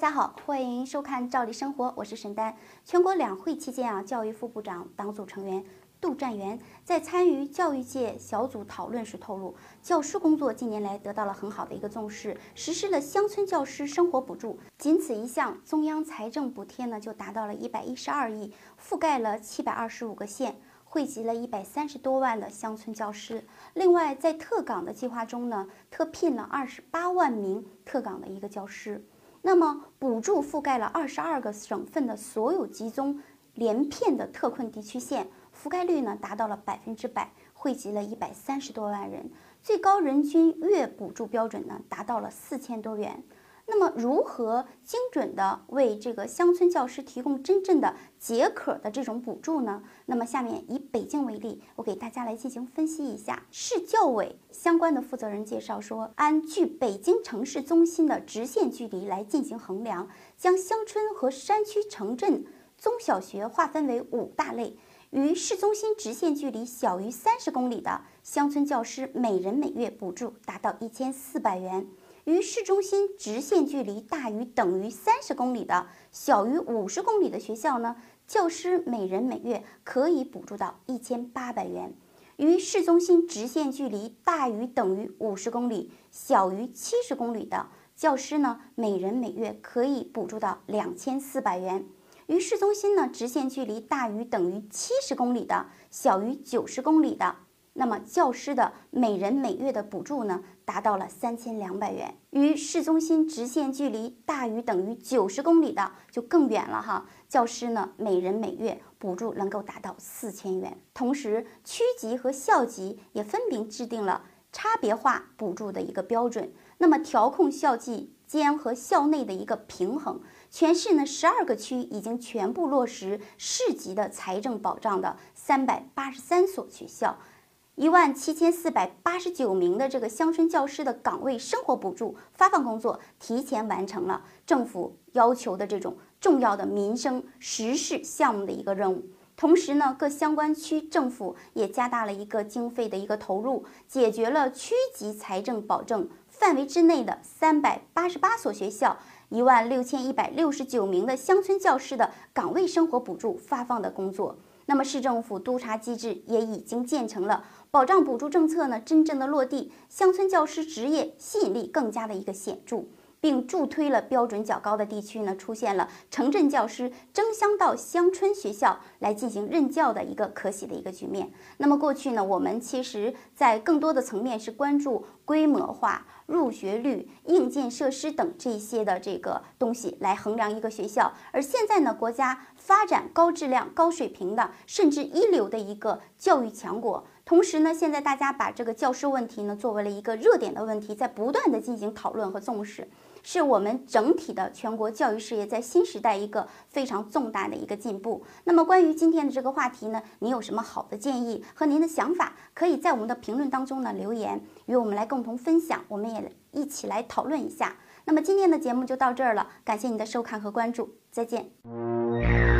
大家好，欢迎收看《赵丽生活》，我是沈丹。全国两会期间啊，教育副部长、党组成员杜占元在参与教育界小组讨论时透露，教师工作近年来得到了很好的一个重视，实施了乡村教师生活补助，仅此一项，中央财政补贴呢就达到了一百一十二亿，覆盖了七百二十五个县。汇集了一百三十多万的乡村教师。另外，在特岗的计划中呢，特聘了二十八万名特岗的一个教师。那么，补助覆盖了二十二个省份的所有集中连片的特困地区县，覆盖率呢达到了百分之百，惠及了一百三十多万人。最高人均月补助标准呢达到了四千多元。那么，如何精准的为这个乡村教师提供真正的解渴的这种补助呢？那么，下面以北京为例，我给大家来进行分析一下。市教委相关的负责人介绍说，按距北京城市中心的直线距离来进行衡量，将乡村和山区城镇中小学划分为五大类，与市中心直线距离小于三十公里的乡村教师，每人每月补助达到一千四百元。与市中心直线距离大于等于三十公里的小于五十公里的学校呢，教师每人每月可以补助到一千八百元；与市中心直线距离大于等于五十公里、小于七十公里的教师呢，每人每月可以补助到两千四百元；与市中心呢直线距离大于等于七十公里的小于九十公里的。那么教师的每人每月的补助呢，达到了三千两百元。与市中心直线距离大于等于九十公里的就更远了哈。教师呢，每人每月补助能够达到四千元。同时，区级和校级也分别制定了差别化补助的一个标准，那么调控校际间和校内的一个平衡。全市呢，十二个区已经全部落实市级的财政保障的三百八十三所学校。一万七千四百八十九名的这个乡村教师的岗位生活补助发放工作提前完成了政府要求的这种重要的民生实事项目的一个任务。同时呢，各相关区政府也加大了一个经费的一个投入，解决了区级财政保证范围之内的三百八十八所学校一万六千一百六十九名的乡村教师的岗位生活补助发放的工作。那么市政府督查机制也已经建成了。保障补助政策呢，真正的落地，乡村教师职业吸引力更加的一个显著，并助推了标准较高的地区呢，出现了城镇教师争相到乡村学校来进行任教的一个可喜的一个局面。那么过去呢，我们其实在更多的层面是关注规模化、入学率、硬件设施等这些的这个东西来衡量一个学校，而现在呢，国家发展高质量、高水平的，甚至一流的一个教育强国。同时呢，现在大家把这个教师问题呢作为了一个热点的问题，在不断的进行讨论和重视，是我们整体的全国教育事业在新时代一个非常重大的一个进步。那么关于今天的这个话题呢，您有什么好的建议和您的想法，可以在我们的评论当中呢留言，与我们来共同分享，我们也一起来讨论一下。那么今天的节目就到这儿了，感谢您的收看和关注，再见。